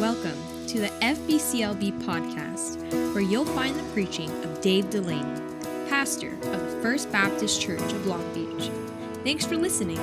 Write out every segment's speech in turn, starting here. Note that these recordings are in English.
Welcome to the FBCLB podcast, where you'll find the preaching of Dave Delaney, pastor of the First Baptist Church of Long Beach. Thanks for listening.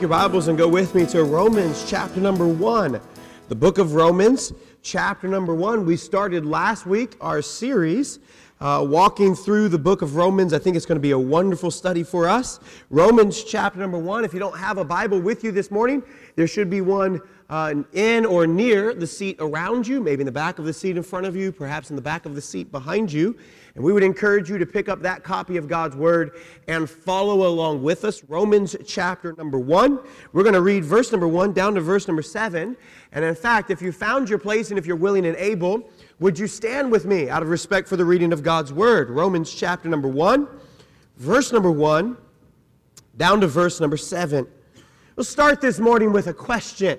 your Bibles and go with me to Romans chapter number one. The book of Romans, chapter number one. We started last week our series uh, walking through the book of Romans. I think it's going to be a wonderful study for us. Romans chapter number one. If you don't have a Bible with you this morning, there should be one uh, in or near the seat around you, maybe in the back of the seat in front of you, perhaps in the back of the seat behind you. And we would encourage you to pick up that copy of God's Word and follow along with us. Romans chapter number one. We're going to read verse number one down to verse number seven. And in fact, if you found your place and if you're willing and able, would you stand with me out of respect for the reading of God's Word? Romans chapter number one, verse number one, down to verse number seven. We'll start this morning with a question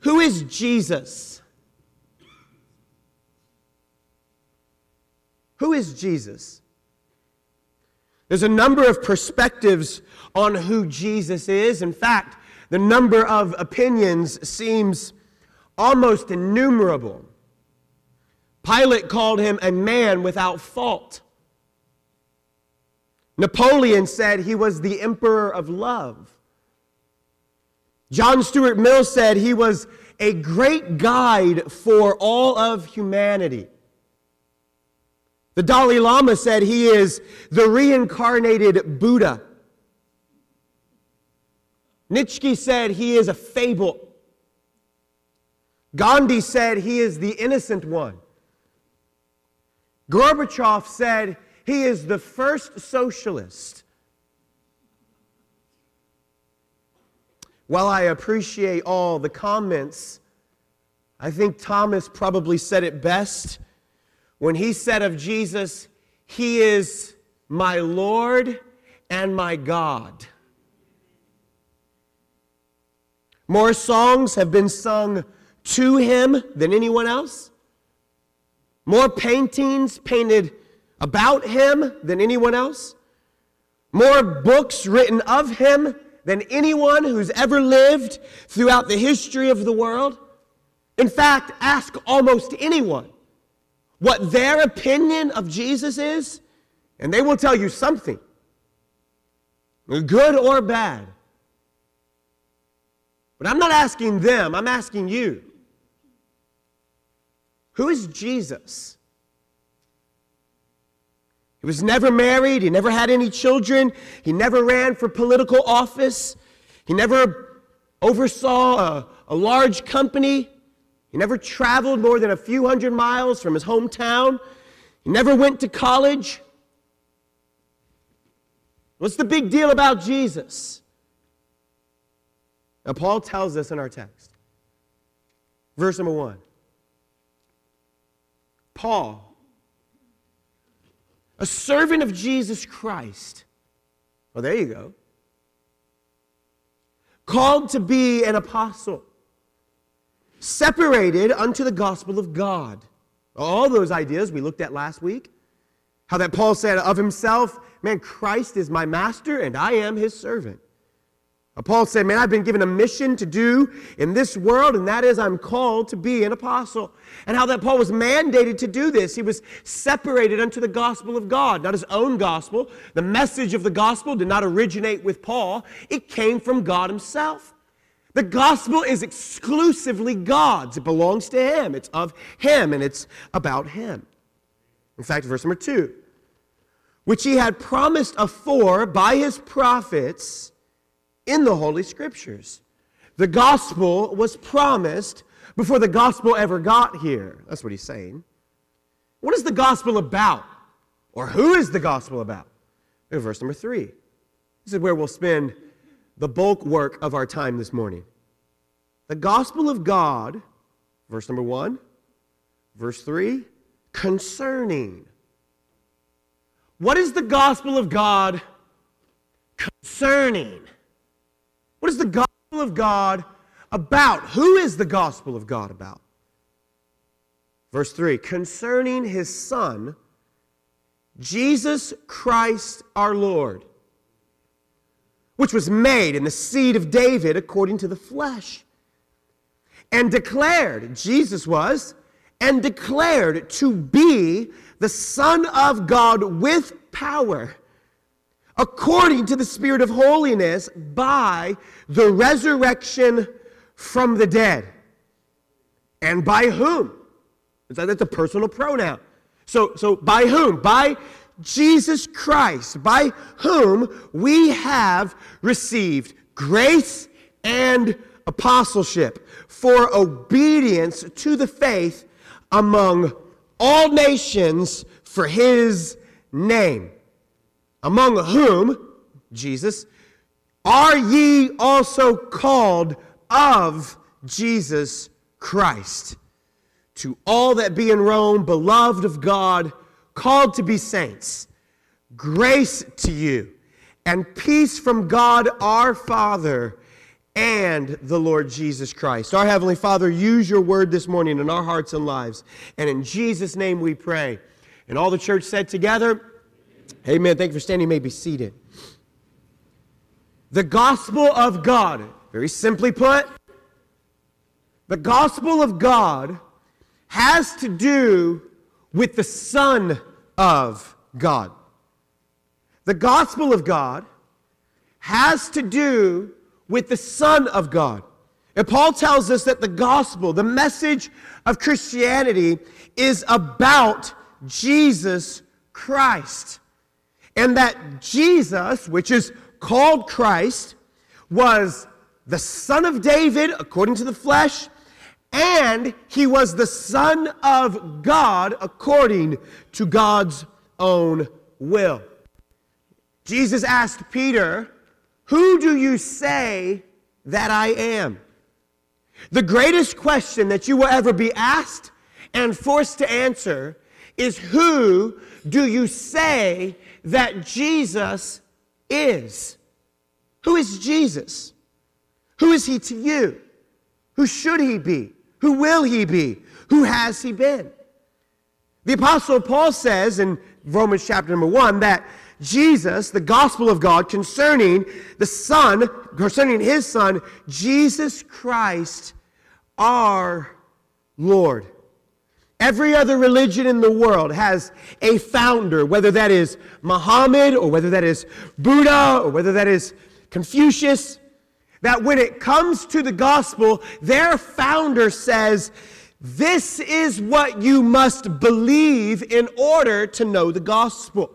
Who is Jesus? Who is Jesus? There's a number of perspectives on who Jesus is. In fact, the number of opinions seems almost innumerable. Pilate called him a man without fault. Napoleon said he was the emperor of love. John Stuart Mill said he was a great guide for all of humanity. The Dalai Lama said he is the reincarnated Buddha. Nietzsche said he is a fable. Gandhi said he is the innocent one. Gorbachev said he is the first socialist. While I appreciate all the comments, I think Thomas probably said it best when he said of Jesus, He is my Lord and my God. More songs have been sung to him than anyone else. More paintings painted about him than anyone else. More books written of him than anyone who's ever lived throughout the history of the world. In fact, ask almost anyone what their opinion of Jesus is, and they will tell you something, good or bad. But I'm not asking them, I'm asking you. Who is Jesus? He was never married, he never had any children, he never ran for political office, he never oversaw a, a large company, he never traveled more than a few hundred miles from his hometown, he never went to college. What's the big deal about Jesus? Now, Paul tells us in our text. Verse number one Paul, a servant of Jesus Christ. Well, there you go. Called to be an apostle, separated unto the gospel of God. All those ideas we looked at last week. How that Paul said of himself, man, Christ is my master and I am his servant. Paul said, Man, I've been given a mission to do in this world, and that is I'm called to be an apostle. And how that Paul was mandated to do this. He was separated unto the gospel of God, not his own gospel. The message of the gospel did not originate with Paul, it came from God himself. The gospel is exclusively God's, it belongs to Him, it's of Him, and it's about Him. In fact, verse number two, which He had promised afore by His prophets in the Holy Scriptures. The gospel was promised before the gospel ever got here. That's what he's saying. What is the gospel about? Or who is the gospel about? In verse number three. This is where we'll spend the bulk work of our time this morning. The gospel of God, verse number one, verse three, concerning. What is the gospel of God concerning? What is the gospel of God about? Who is the gospel of God about? Verse 3 concerning his Son, Jesus Christ our Lord, which was made in the seed of David according to the flesh, and declared, Jesus was, and declared to be the Son of God with power, according to the Spirit of holiness, by the resurrection from the dead. And by whom? That's a personal pronoun. So, so by whom? By Jesus Christ, by whom we have received grace and apostleship for obedience to the faith among all nations for his name. Among whom, Jesus, are ye also called of Jesus Christ? To all that be in Rome, beloved of God, called to be saints, grace to you and peace from God our Father and the Lord Jesus Christ. Our Heavenly Father, use your word this morning in our hearts and lives. And in Jesus' name we pray. And all the church said together, Amen. Thank you for standing. You may be seated. The gospel of God, very simply put, the gospel of God has to do with the Son of God. The gospel of God has to do with the Son of God. And Paul tells us that the gospel, the message of Christianity, is about Jesus Christ. And that Jesus, which is called Christ, was the son of David according to the flesh, and he was the Son of God according to God's own will. Jesus asked Peter, who do you say that I am? The greatest question that you will ever be asked and forced to answer is Who do you say that Jesus is? Who is Jesus? Who is he to you? Who should he be? Who will he be? Who has he been? The Apostle Paul says in Romans chapter number one that Jesus, the gospel of God concerning the Son, concerning his Son, Jesus Christ, our Lord. Every other religion in the world has a founder, whether that is Muhammad or whether that is Buddha or whether that is Confucius, that when it comes to the gospel, their founder says, This is what you must believe in order to know the gospel.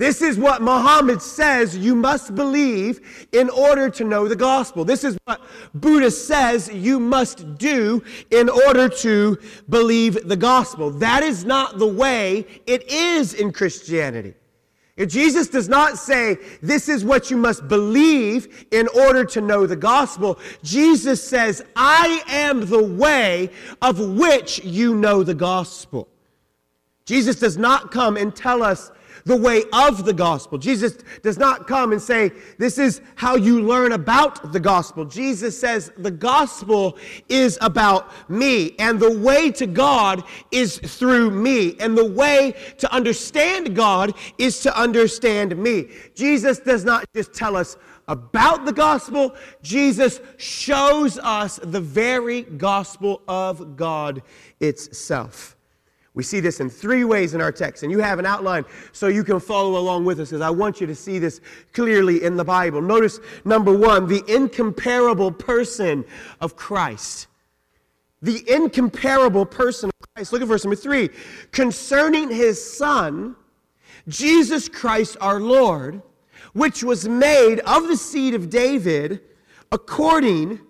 This is what Muhammad says you must believe in order to know the gospel. This is what Buddha says you must do in order to believe the gospel. That is not the way it is in Christianity. Jesus does not say, this is what you must believe in order to know the gospel, Jesus says, I am the way of which you know the gospel. Jesus does not come and tell us the way of the gospel. Jesus does not come and say, This is how you learn about the gospel. Jesus says, The gospel is about me, and the way to God is through me, and the way to understand God is to understand me. Jesus does not just tell us about the gospel, Jesus shows us the very gospel of God itself. We see this in three ways in our text, and you have an outline so you can follow along with us as I want you to see this clearly in the Bible. Notice number one, the incomparable person of Christ. The incomparable person of Christ. Look at verse number three. Concerning his Son, Jesus Christ our Lord, which was made of the seed of David according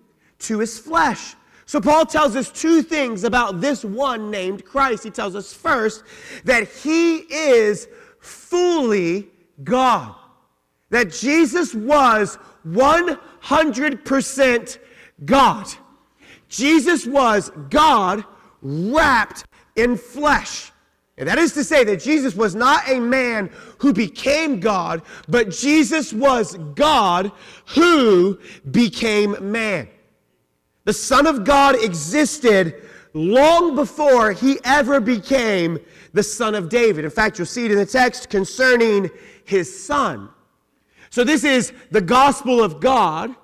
to his flesh so, Paul tells us two things about this one named Christ. He tells us first that he is fully God, that Jesus was 100% God. Jesus was God wrapped in flesh. And that is to say that Jesus was not a man who became God, but Jesus was God who became man. The Son of God existed long before he ever became the Son of David. In fact, you'll see it in the text concerning his Son. So, this is the gospel of God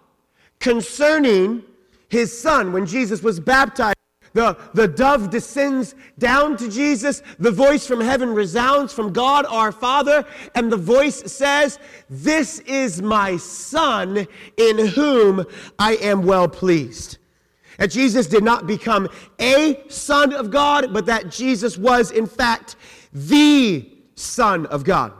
concerning his son. When Jesus was baptized, the, the dove descends down to Jesus. The voice from heaven resounds from God our Father, and the voice says, This is my Son in whom I am well pleased. That Jesus did not become a Son of God, but that Jesus was, in fact, the Son of God.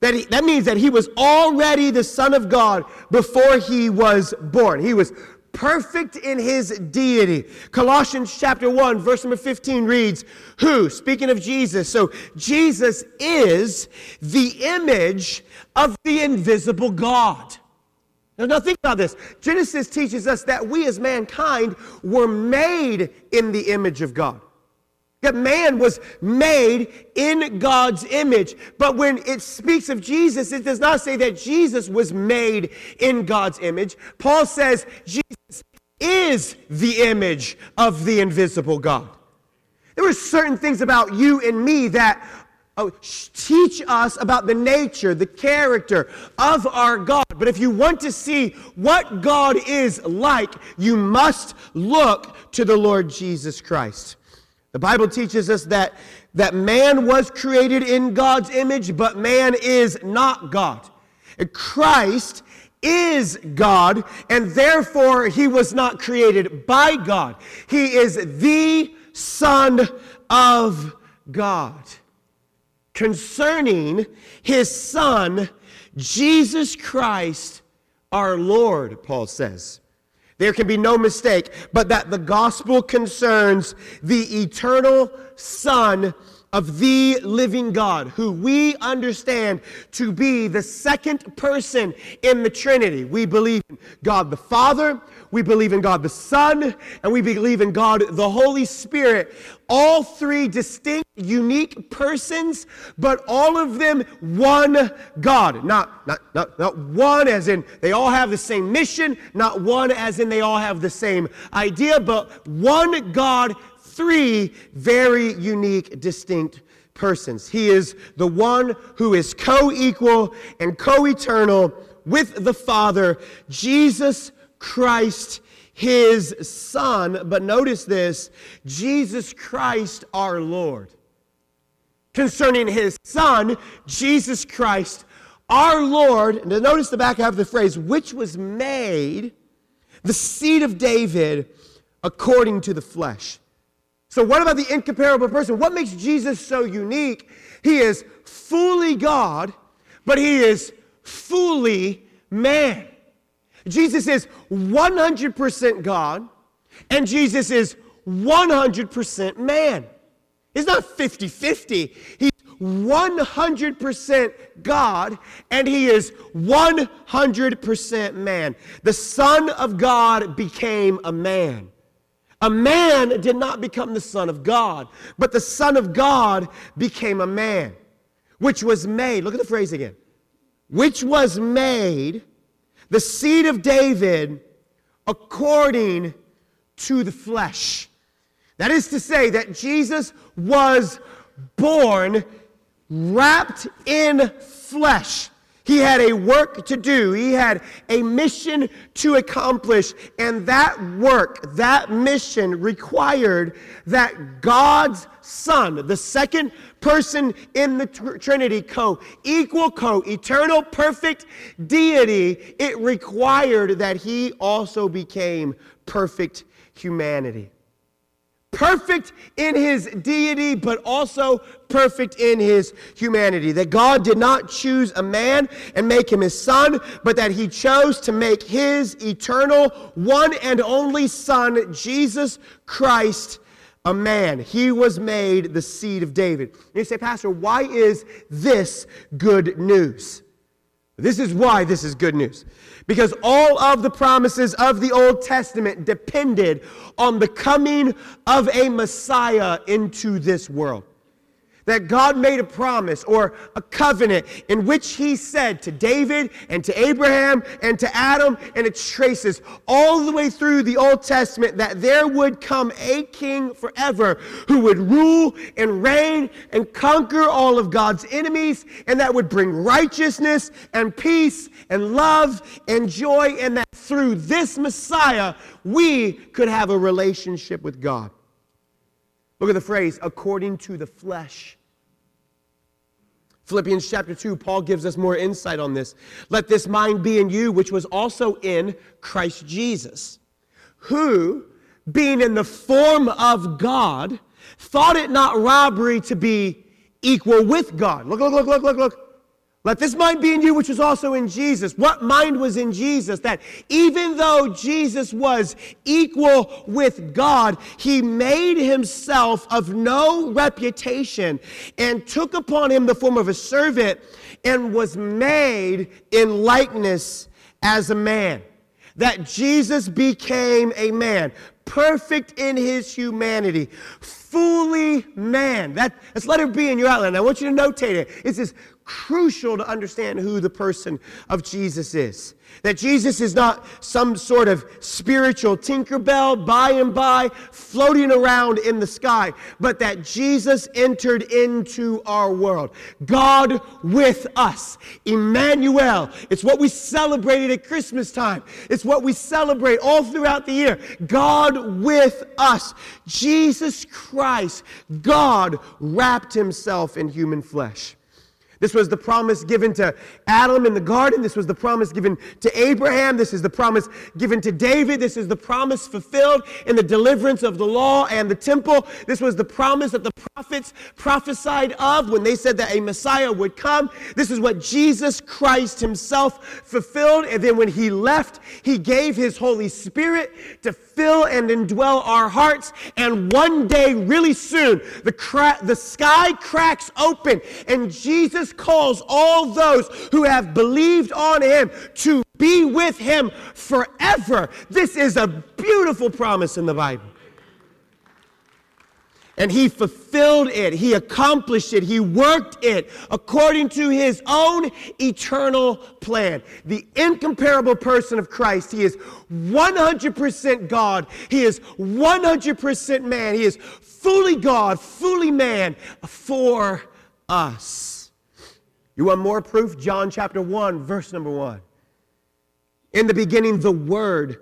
That, he, that means that he was already the Son of God before he was born. He was perfect in his deity. Colossians chapter 1, verse number 15 reads, Who, speaking of Jesus, so Jesus is the image of the invisible God. Now, think about this. Genesis teaches us that we as mankind were made in the image of God. That man was made in God's image. But when it speaks of Jesus, it does not say that Jesus was made in God's image. Paul says Jesus is the image of the invisible God. There were certain things about you and me that oh, teach us about the nature, the character of our God. But if you want to see what God is like, you must look to the Lord Jesus Christ. The Bible teaches us that, that man was created in God's image, but man is not God. Christ is God, and therefore he was not created by God. He is the Son of God. Concerning his Son, Jesus Christ, our Lord, Paul says. There can be no mistake, but that the gospel concerns the eternal Son of the living God, who we understand to be the second person in the Trinity. We believe in God the Father, we believe in God the Son, and we believe in God the Holy Spirit. All three distinct, unique persons, but all of them one God. Not, not, not, not one as in they all have the same mission, not one as in they all have the same idea, but one God, three very unique, distinct persons. He is the one who is co equal and co eternal with the Father, Jesus Christ, his Son. But notice this Jesus Christ, our Lord. Concerning his Son, Jesus Christ, our Lord. And notice the back half of the phrase, which was made the seed of David according to the flesh. So, what about the incomparable person? What makes Jesus so unique? He is fully God, but he is fully man. Jesus is 100% God, and Jesus is 100% man. He's not 50 50. He's 100% God, and he is 100% man. The Son of God became a man. A man did not become the Son of God, but the Son of God became a man, which was made, look at the phrase again, which was made the seed of David according to the flesh. That is to say, that Jesus was born wrapped in flesh. He had a work to do. He had a mission to accomplish. And that work, that mission required that God's Son, the second person in the tr- Trinity, co equal, co eternal, perfect deity, it required that he also became perfect humanity perfect in his deity, but also perfect in his humanity. That God did not choose a man and make him his son, but that he chose to make his eternal, one and only Son, Jesus Christ, a man. He was made the seed of David. And you say, Pastor, why is this good news? This is why this is good news. Because all of the promises of the Old Testament depended on the coming of a Messiah into this world. That God made a promise or a covenant in which he said to David and to Abraham and to Adam, and it traces all the way through the Old Testament that there would come a king forever who would rule and reign and conquer all of God's enemies, and that would bring righteousness and peace and love and joy, and that through this Messiah we could have a relationship with God. Look at the phrase, according to the flesh. Philippians chapter 2, Paul gives us more insight on this. Let this mind be in you, which was also in Christ Jesus, who, being in the form of God, thought it not robbery to be equal with God. Look, look, look, look, look, look. Let this mind be in you, which was also in Jesus. What mind was in Jesus? That even though Jesus was equal with God, he made himself of no reputation and took upon him the form of a servant and was made in likeness as a man. That Jesus became a man, perfect in his humanity, fully man. That, let's let it be in your outline. I want you to notate it. It says crucial to understand who the person of Jesus is. That Jesus is not some sort of spiritual Tinkerbell by and by floating around in the sky, but that Jesus entered into our world. God with us. Emmanuel. It's what we celebrated at Christmas time. It's what we celebrate all throughout the year. God with us. Jesus Christ, God wrapped himself in human flesh. This was the promise given to Adam in the garden. This was the promise given to Abraham. This is the promise given to David. This is the promise fulfilled in the deliverance of the law and the temple. This was the promise that the prophets prophesied of when they said that a Messiah would come. This is what Jesus Christ himself fulfilled. And then when he left, he gave his Holy Spirit to fill and indwell our hearts. And one day, really soon, the, cra- the sky cracks open and Jesus calls all those who have believed on him to be with him forever. This is a beautiful promise in the Bible. And he fulfilled it. He accomplished it. He worked it according to his own eternal plan. The incomparable person of Christ. He is 100% God. He is 100% man. He is fully God, fully man for us. You want more proof? John chapter 1, verse number 1. In the beginning, the Word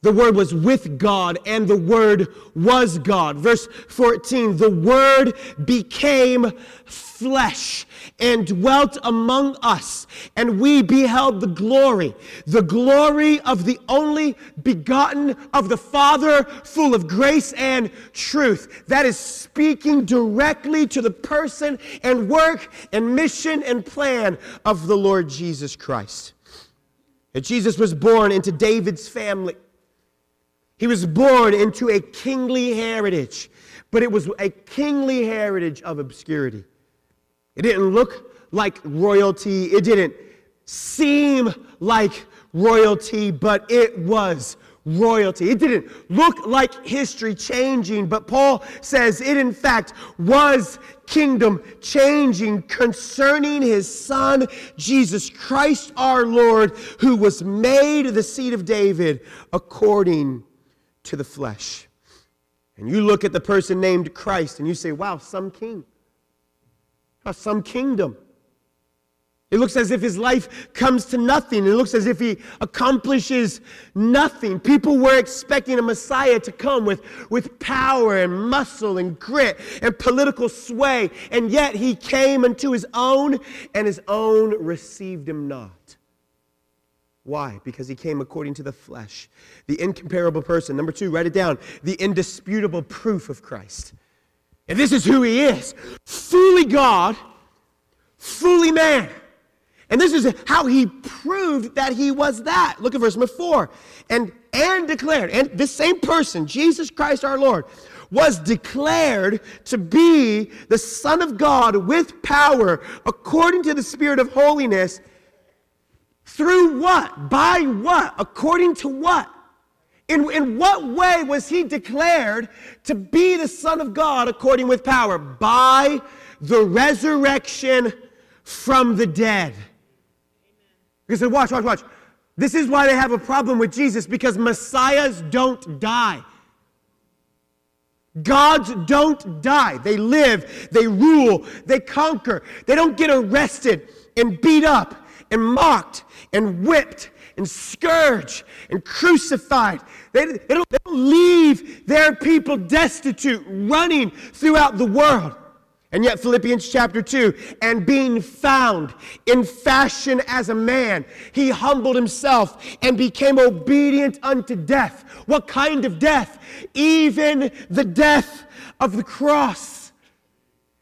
the Word was with God, and the Word was God. Verse 14 The Word became flesh and dwelt among us, and we beheld the glory, the glory of the only begotten of the Father, full of grace and truth. That is speaking directly to the person and work and mission and plan of the Lord Jesus Christ. And Jesus was born into David's family. He was born into a kingly heritage, but it was a kingly heritage of obscurity. It didn't look like royalty, it didn't seem like royalty, but it was royalty. It didn't look like history changing, but Paul says it in fact was kingdom changing concerning his son, Jesus Christ our Lord, who was made the seed of David according to the flesh. And you look at the person named Christ and you say, wow, some king, some kingdom. It looks as if his life comes to nothing. It looks as if he accomplishes nothing. People were expecting a Messiah to come with, with power and muscle and grit and political sway, and yet he came unto his own, and his own received him not. Why? Because he came according to the flesh, the incomparable person. Number two, write it down the indisputable proof of Christ. And this is who he is fully God, fully man. And this is how he proved that he was that. Look at verse number four. And, and declared, and this same person, Jesus Christ our Lord, was declared to be the Son of God with power according to the Spirit of holiness through what? By what? According to what? In, in what way was he declared to be the Son of God according with power? By the resurrection from the dead. Because watch, watch, watch. This is why they have a problem with Jesus because messiahs don't die. Gods don't die. They live, they rule, they conquer. They don't get arrested and beat up and mocked and whipped and scourged and crucified. They, they, don't, they don't leave their people destitute, running throughout the world. And yet, Philippians chapter 2, and being found in fashion as a man, he humbled himself and became obedient unto death. What kind of death? Even the death of the cross.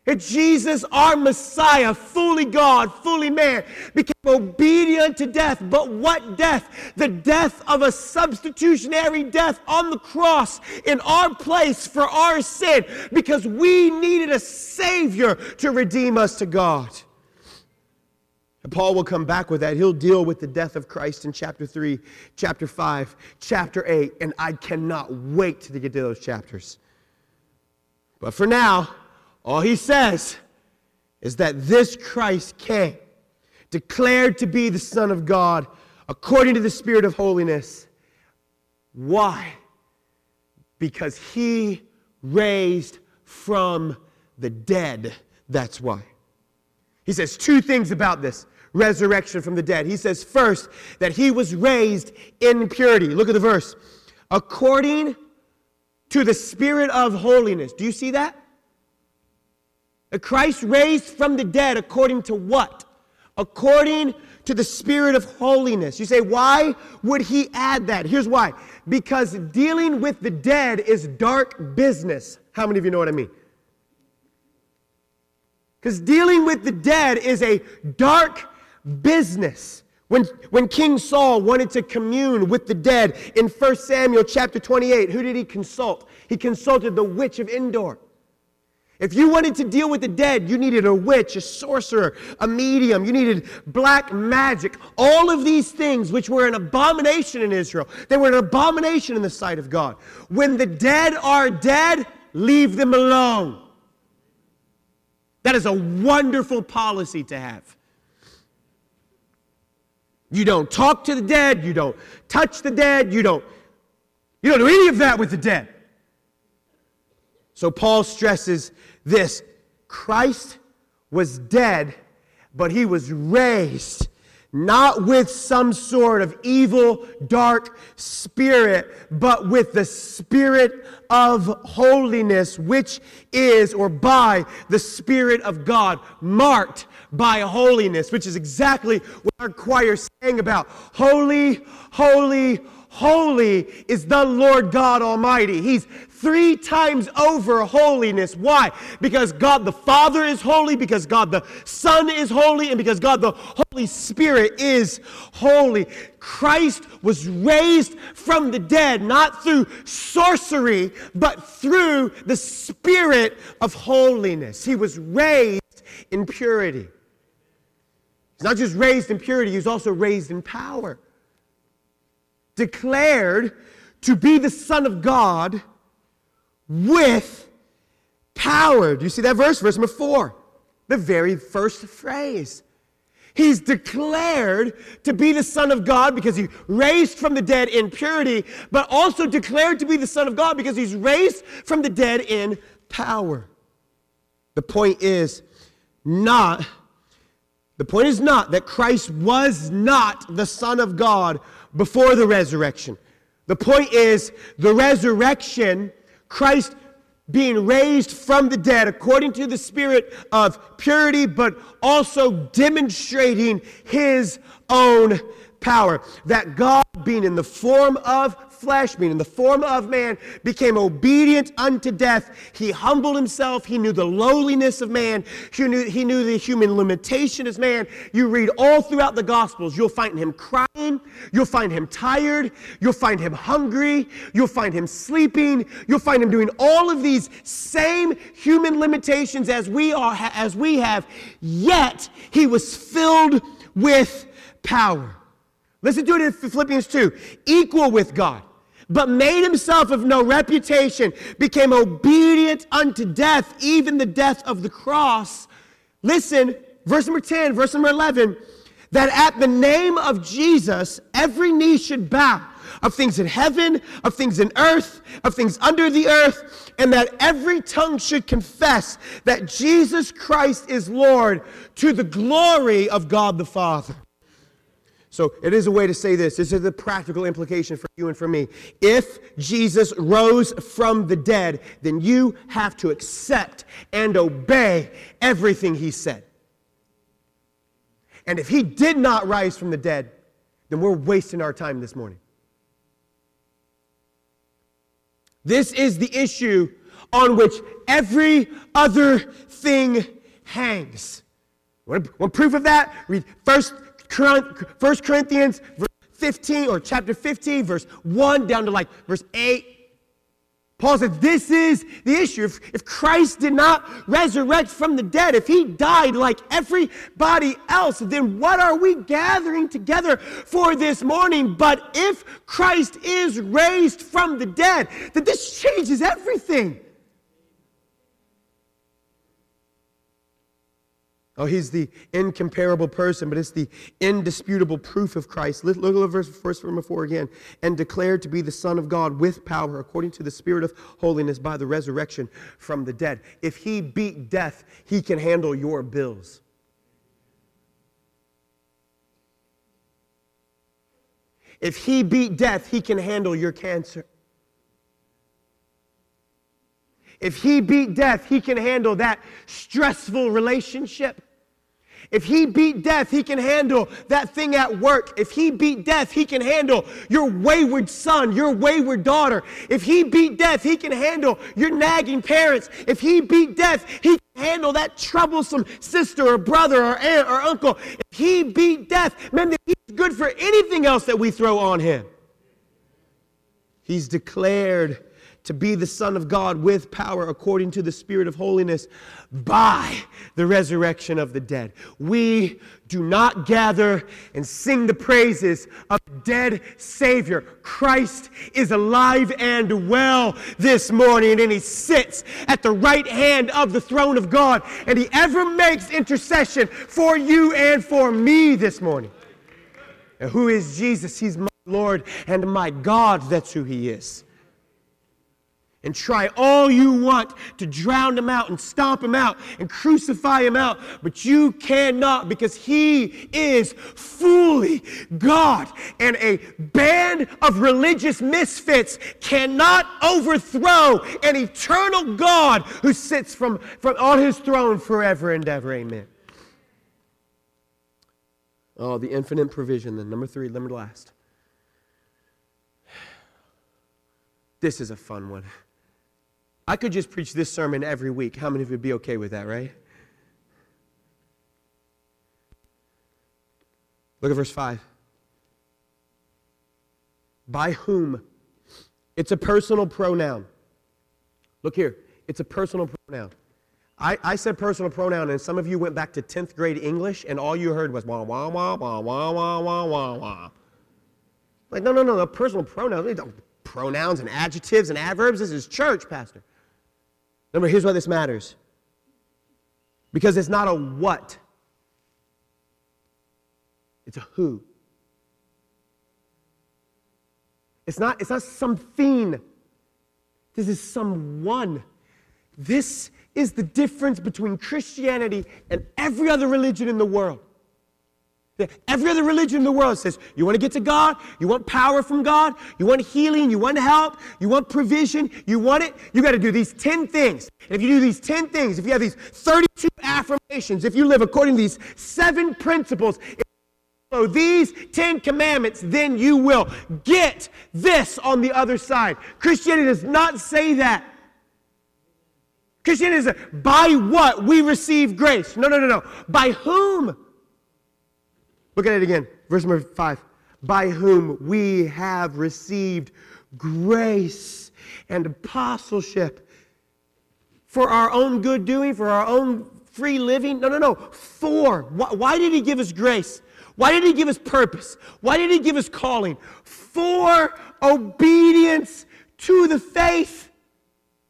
That Jesus, our Messiah, fully God, fully man, became obedient to death. But what death? The death of a substitutionary death on the cross in our place for our sin because we needed a Savior to redeem us to God. And Paul will come back with that. He'll deal with the death of Christ in chapter 3, chapter 5, chapter 8, and I cannot wait to get to those chapters. But for now, all he says is that this Christ came, declared to be the Son of God according to the Spirit of holiness. Why? Because he raised from the dead. That's why. He says two things about this resurrection from the dead. He says, first, that he was raised in purity. Look at the verse. According to the Spirit of holiness. Do you see that? Christ raised from the dead according to what? According to the Spirit of holiness. You say, why would he add that? Here's why. Because dealing with the dead is dark business. How many of you know what I mean? Because dealing with the dead is a dark business. When, when King Saul wanted to commune with the dead in 1 Samuel chapter 28, who did he consult? He consulted the witch of Endor. If you wanted to deal with the dead, you needed a witch, a sorcerer, a medium, you needed black magic. All of these things, which were an abomination in Israel, they were an abomination in the sight of God. When the dead are dead, leave them alone. That is a wonderful policy to have. You don't talk to the dead, you don't touch the dead, you don't you don't do any of that with the dead. So Paul stresses this Christ was dead, but he was raised not with some sort of evil, dark spirit, but with the spirit of holiness, which is, or by the Spirit of God, marked by holiness, which is exactly what our choir sang about. Holy, holy, holy is the Lord God Almighty. He's three times over holiness. Why? Because God the Father is holy, because God the Son is holy, and because God the Holy Spirit is holy. Christ was raised from the dead, not through sorcery, but through the Spirit of holiness. He was raised in purity. He's not just raised in purity, he's also raised in power. Declared to be the Son of God with power. Do you see that verse? Verse number four. The very first phrase. He's declared to be the Son of God because he raised from the dead in purity, but also declared to be the Son of God because he's raised from the dead in power. The point is not, the point is not that Christ was not the Son of God before the resurrection. The point is the resurrection Christ being raised from the dead according to the spirit of purity, but also demonstrating his own power. That God, being in the form of flesh, in the form of man, became obedient unto death. He humbled himself. He knew the lowliness of man. He knew, he knew the human limitation as man. You read all throughout the Gospels, you'll find him crying. You'll find him tired. You'll find him hungry. You'll find him sleeping. You'll find him doing all of these same human limitations as we are, as we have. Yet he was filled with power. Listen to it in Philippians 2. Equal with God but made himself of no reputation, became obedient unto death, even the death of the cross. Listen, verse number 10, verse number 11, that at the name of Jesus, every knee should bow of things in heaven, of things in earth, of things under the earth, and that every tongue should confess that Jesus Christ is Lord to the glory of God the Father. So it is a way to say this. This is the practical implication for you and for me. If Jesus rose from the dead, then you have to accept and obey everything he said. And if he did not rise from the dead, then we're wasting our time this morning. This is the issue on which every other thing hangs. One proof of that? Read 1 Corinthians 15 or chapter 15, verse 1 down to like verse 8. Paul said, This is the issue. If, if Christ did not resurrect from the dead, if he died like everybody else, then what are we gathering together for this morning? But if Christ is raised from the dead, then this changes everything. Oh, he's the incomparable person, but it's the indisputable proof of Christ. Look, at the verse, verse number four again. And declared to be the Son of God with power, according to the Spirit of holiness, by the resurrection from the dead. If he beat death, he can handle your bills. If he beat death, he can handle your cancer. If he beat death, he can handle that stressful relationship. If he beat death, he can handle that thing at work. If he beat death, he can handle your wayward son, your wayward daughter. If he beat death, he can handle your nagging parents. If he beat death, he can handle that troublesome sister or brother or aunt or uncle. If he beat death, man, he's good for anything else that we throw on him. He's declared to be the Son of God with power according to the Spirit of holiness by the resurrection of the dead. We do not gather and sing the praises of a dead Savior. Christ is alive and well this morning, and He sits at the right hand of the throne of God, and He ever makes intercession for you and for me this morning. And who is Jesus? He's my Lord and my God. That's who He is and try all you want to drown him out and stomp him out and crucify him out, but you cannot because he is fully God. And a band of religious misfits cannot overthrow an eternal God who sits from, from on his throne forever and ever. Amen. Oh, the infinite provision, then. Number three, number last. This is a fun one. I could just preach this sermon every week. How many of you would be okay with that, right? Look at verse 5. By whom? It's a personal pronoun. Look here. It's a personal pronoun. I, I said personal pronoun, and some of you went back to 10th grade English, and all you heard was wah, wah, wah, wah, wah, wah, wah, wah, wah. Like, no, no, no, no, personal pronouns. Pronouns and adjectives and adverbs. This is church, Pastor. Remember, here's why this matters. Because it's not a what, it's a who. It's not, it's not something. This is someone. This is the difference between Christianity and every other religion in the world. Every other religion in the world says you want to get to God, you want power from God, you want healing, you want help, you want provision, you want it, you got to do these 10 things. And if you do these 10 things, if you have these 32 affirmations, if you live according to these seven principles, follow these 10 commandments, then you will get this on the other side. Christianity does not say that. Christianity is by what we receive grace. No, no, no, no. By whom? Look at it again. Verse number five. By whom we have received grace and apostleship for our own good doing, for our own free living. No, no, no. For. Why, why did he give us grace? Why did he give us purpose? Why did he give us calling? For obedience obedience to the faith.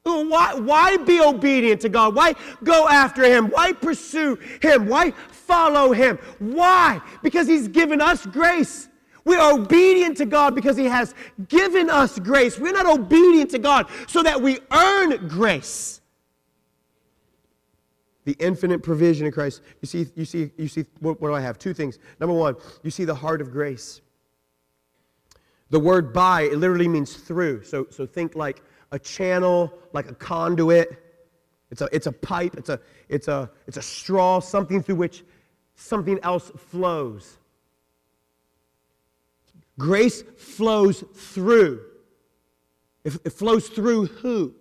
Why, why be obedient to God? Why go after Him? Why pursue Him? Why follow Him? Why? Because He's given us grace. We are obedient to God because He has given us grace. We're not obedient to God so that we earn grace. The infinite provision in Christ. You see, you see, you see, what, what do I have? Two things. Number one, you see the heart of grace. The word by, it literally means through. So, so think like a channel, like a conduit. It's a, it's a pipe, it's a, it's, a, it's a straw, something through which something else flows. Grace flows through. It, it flows through who?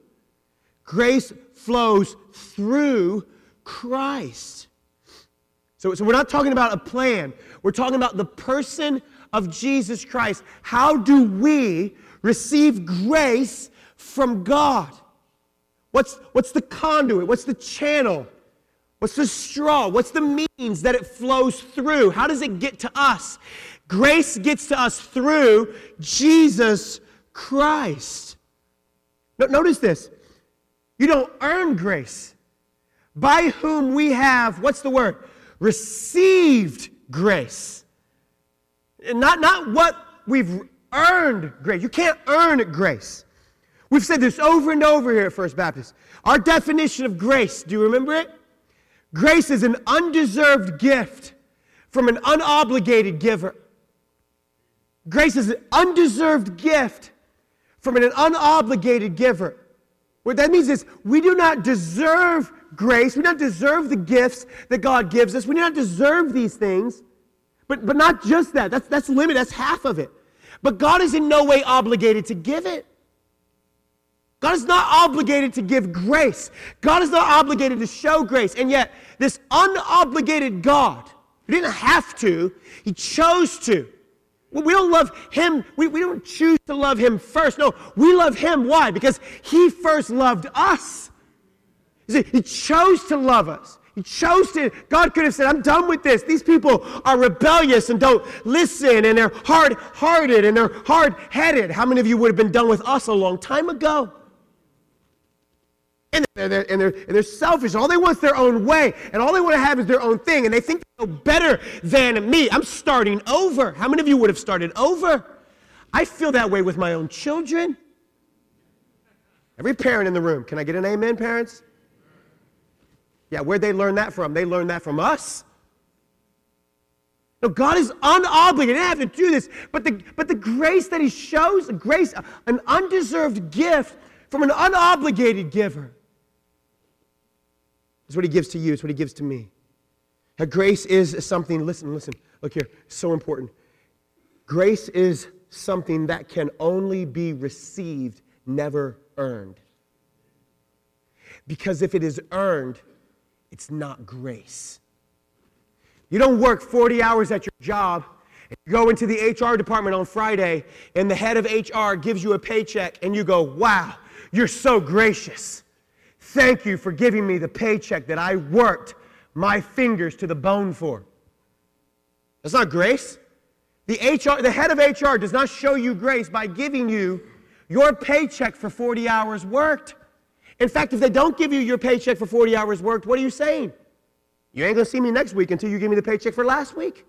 Grace flows through Christ. So, so we're not talking about a plan. We're talking about the person of Jesus Christ. How do we receive grace from God? What's, what's the conduit? What's the channel? What's the straw? What's the means that it flows through? How does it get to us? Grace gets to us through Jesus Christ. Notice this. You don't earn grace. By whom we have, what's the word? Received grace. Not, not what we've earned grace. You can't earn grace. We've said this over and over here at First Baptist. Our definition of grace, do you remember it? Grace is an undeserved gift from an unobligated giver. Grace is an undeserved gift from an unobligated giver. What that means is we do not deserve grace. We do not deserve the gifts that God gives us. We do not deserve these things. But, but not just that. That's, that's limited. That's half of it. But God is in no way obligated to give it. God is not obligated to give grace. God is not obligated to show grace. And yet, this unobligated God, He didn't have to, He chose to. We don't love Him, we, we don't choose to love Him first. No, we love Him. Why? Because He first loved us. See, he chose to love us. He chose to. God could have said, I'm done with this. These people are rebellious and don't listen, and they're hard hearted and they're hard headed. How many of you would have been done with us a long time ago? And they're, they're, and, they're, and they're selfish. All they want is their own way, and all they want to have is their own thing, and they think they know better than me. I'm starting over. How many of you would have started over? I feel that way with my own children. Every parent in the room, can I get an amen, parents? Yeah, where'd they learn that from? They learned that from us. No, God is unobligated. Didn't have to do this, but the, but the grace that He shows, grace, an undeserved gift from an unobligated giver. It's what he gives to you, it's what he gives to me. Now, grace is something, listen, listen, look here, so important. Grace is something that can only be received, never earned. Because if it is earned, it's not grace. You don't work 40 hours at your job, you go into the HR department on Friday, and the head of HR gives you a paycheck, and you go, wow, you're so gracious. Thank you for giving me the paycheck that I worked my fingers to the bone for. That's not grace. The HR, the head of HR does not show you grace by giving you your paycheck for 40 hours worked. In fact, if they don't give you your paycheck for 40 hours worked, what are you saying? You ain't gonna see me next week until you give me the paycheck for last week.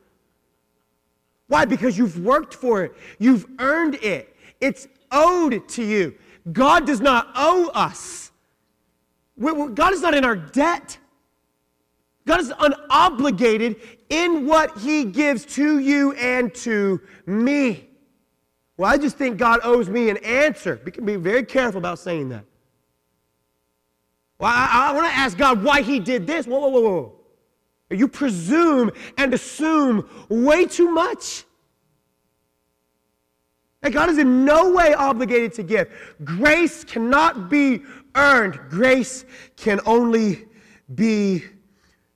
Why? Because you've worked for it, you've earned it, it's owed to you. God does not owe us. God is not in our debt. God is unobligated in what He gives to you and to me. Well, I just think God owes me an answer. We can be very careful about saying that. Well, I, I want to ask God why He did this. Whoa, whoa, whoa, whoa. You presume and assume way too much. And God is in no way obligated to give. Grace cannot be earned, grace can only be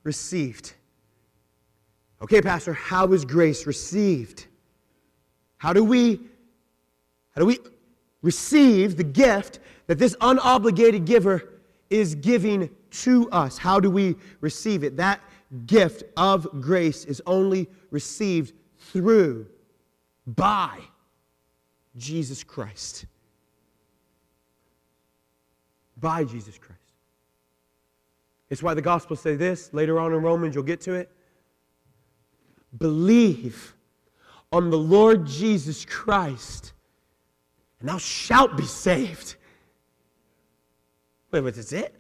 received. Okay, Pastor, how is grace received? How do we how do we receive the gift that this unobligated giver is giving to us? How do we receive it? That gift of grace is only received through by Jesus Christ. By Jesus Christ. It's why the gospel say this later on in Romans, you'll get to it. Believe on the Lord Jesus Christ, and thou shalt be saved. Wait, wait, that's it?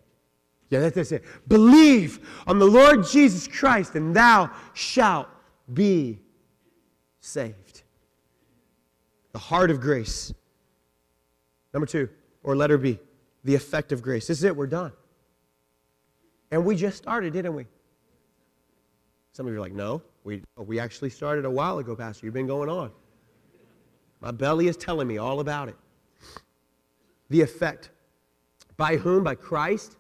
Yeah, that's it. Believe on the Lord Jesus Christ, and thou shalt be saved. The heart of grace. Number two, or letter B, the effect of grace. This is it, we're done. And we just started, didn't we? Some of you are like, no, we, oh, we actually started a while ago, Pastor. You've been going on. My belly is telling me all about it. The effect. By whom? By Christ.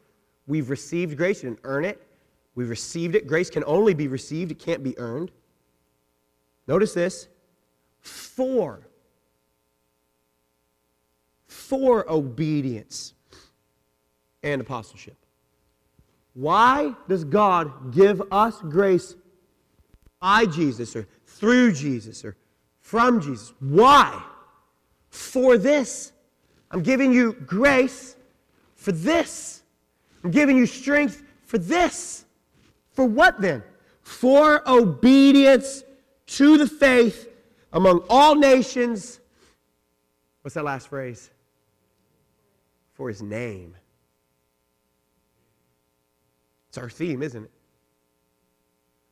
We've received grace. You didn't earn it. We've received it. Grace can only be received, it can't be earned. Notice this for. For obedience and apostleship. Why does God give us grace by Jesus or through Jesus or from Jesus? Why? For this. I'm giving you grace for this. I'm giving you strength for this. For what then? For obedience to the faith among all nations. What's that last phrase? For his name. It's our theme, isn't it?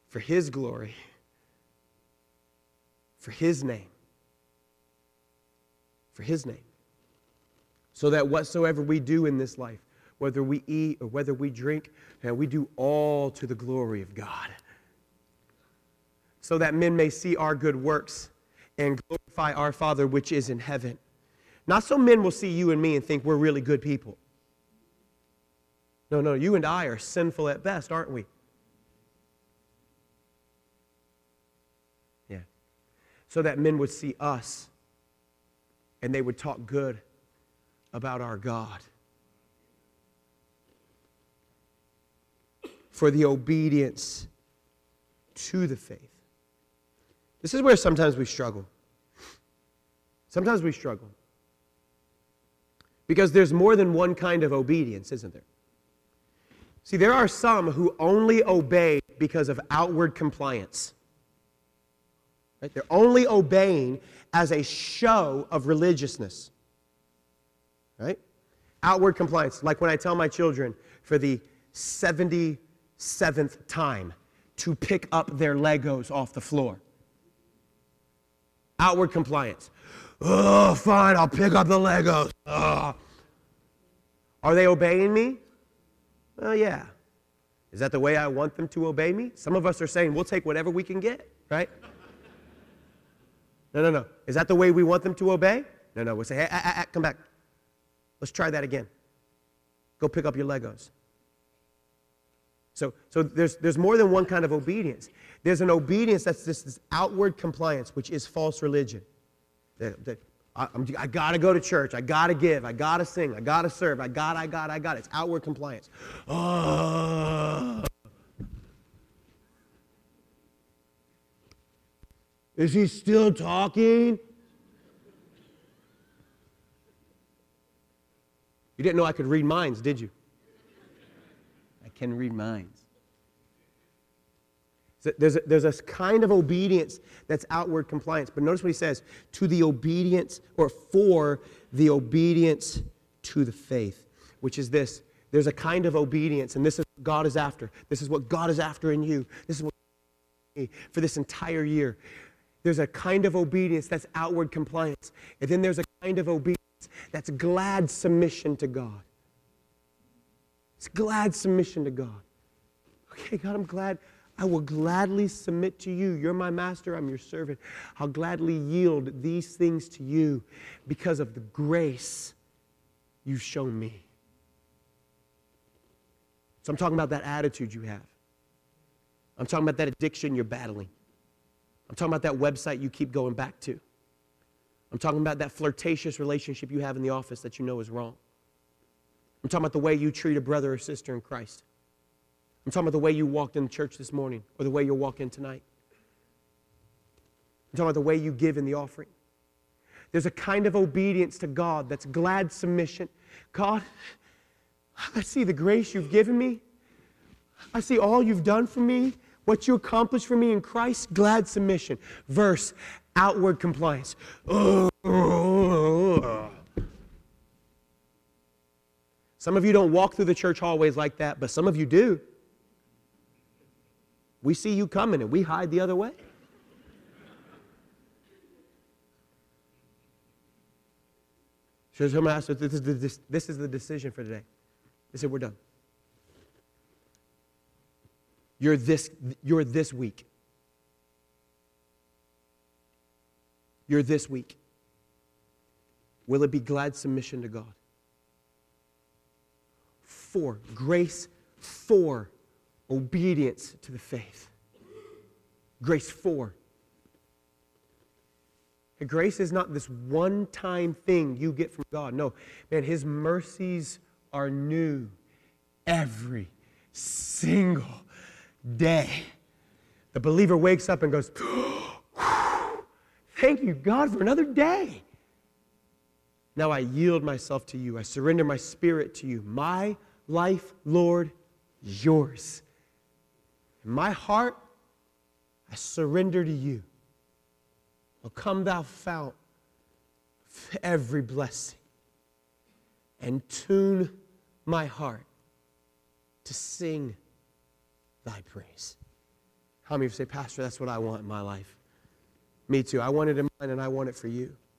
For his glory, for his name. For his name. So that whatsoever we do in this life, whether we eat or whether we drink, we do all to the glory of God. So that men may see our good works and glorify our Father which is in heaven. Not so men will see you and me and think we're really good people. No, no, you and I are sinful at best, aren't we? Yeah. So that men would see us and they would talk good about our God. For the obedience to the faith. This is where sometimes we struggle. Sometimes we struggle. Because there's more than one kind of obedience, isn't there? See, there are some who only obey because of outward compliance. Right? They're only obeying as a show of religiousness. Right? Outward compliance. Like when I tell my children for the 77th time to pick up their Legos off the floor. Outward compliance. Oh, fine, I'll pick up the Legos. Ugh. Are they obeying me? Well, yeah. Is that the way I want them to obey me? Some of us are saying we'll take whatever we can get, right? No, no, no. Is that the way we want them to obey? No, no. We'll say, hey, come back. Let's try that again. Go pick up your Legos. So, so there's, there's more than one kind of obedience. There's an obedience that's this, this outward compliance, which is false religion. That, that I, I got to go to church. I got to give. I got to sing. I got to serve. I got, I got, I got. It's outward compliance. Uh, is he still talking? You didn't know I could read minds, did you? I can read minds. There's a, there's a kind of obedience that's outward compliance. But notice what he says to the obedience or for the obedience to the faith, which is this. There's a kind of obedience, and this is what God is after. This is what God is after in you. This is what for this entire year. There's a kind of obedience that's outward compliance. And then there's a kind of obedience that's glad submission to God. It's glad submission to God. Okay, God, I'm glad. I will gladly submit to you. You're my master, I'm your servant. I'll gladly yield these things to you because of the grace you've shown me. So I'm talking about that attitude you have. I'm talking about that addiction you're battling. I'm talking about that website you keep going back to. I'm talking about that flirtatious relationship you have in the office that you know is wrong. I'm talking about the way you treat a brother or sister in Christ. I'm talking about the way you walked in church this morning or the way you'll walk in tonight. I'm talking about the way you give in the offering. There's a kind of obedience to God that's glad submission. God, I see the grace you've given me. I see all you've done for me, what you accomplished for me in Christ, glad submission. Verse, outward compliance. Some of you don't walk through the church hallways like that, but some of you do. We see you coming and we hide the other way. Should I master, this is, the, this, is the decision for today. They said, we're done. You're this, you're this week. You're this week. Will it be glad submission to God? Four, grace for obedience to the faith. Grace for. And grace is not this one time thing you get from God. No, man, His mercies are new every single day. The believer wakes up and goes, Thank you, God, for another day. Now I yield myself to you. I surrender my spirit to you. My life, Lord, yours. My heart, I surrender to you. Oh, come, thou fount of every blessing, and tune my heart to sing thy praise. How many of you say, Pastor, that's what I want in my life? Me too. I want it in mine and I want it for you.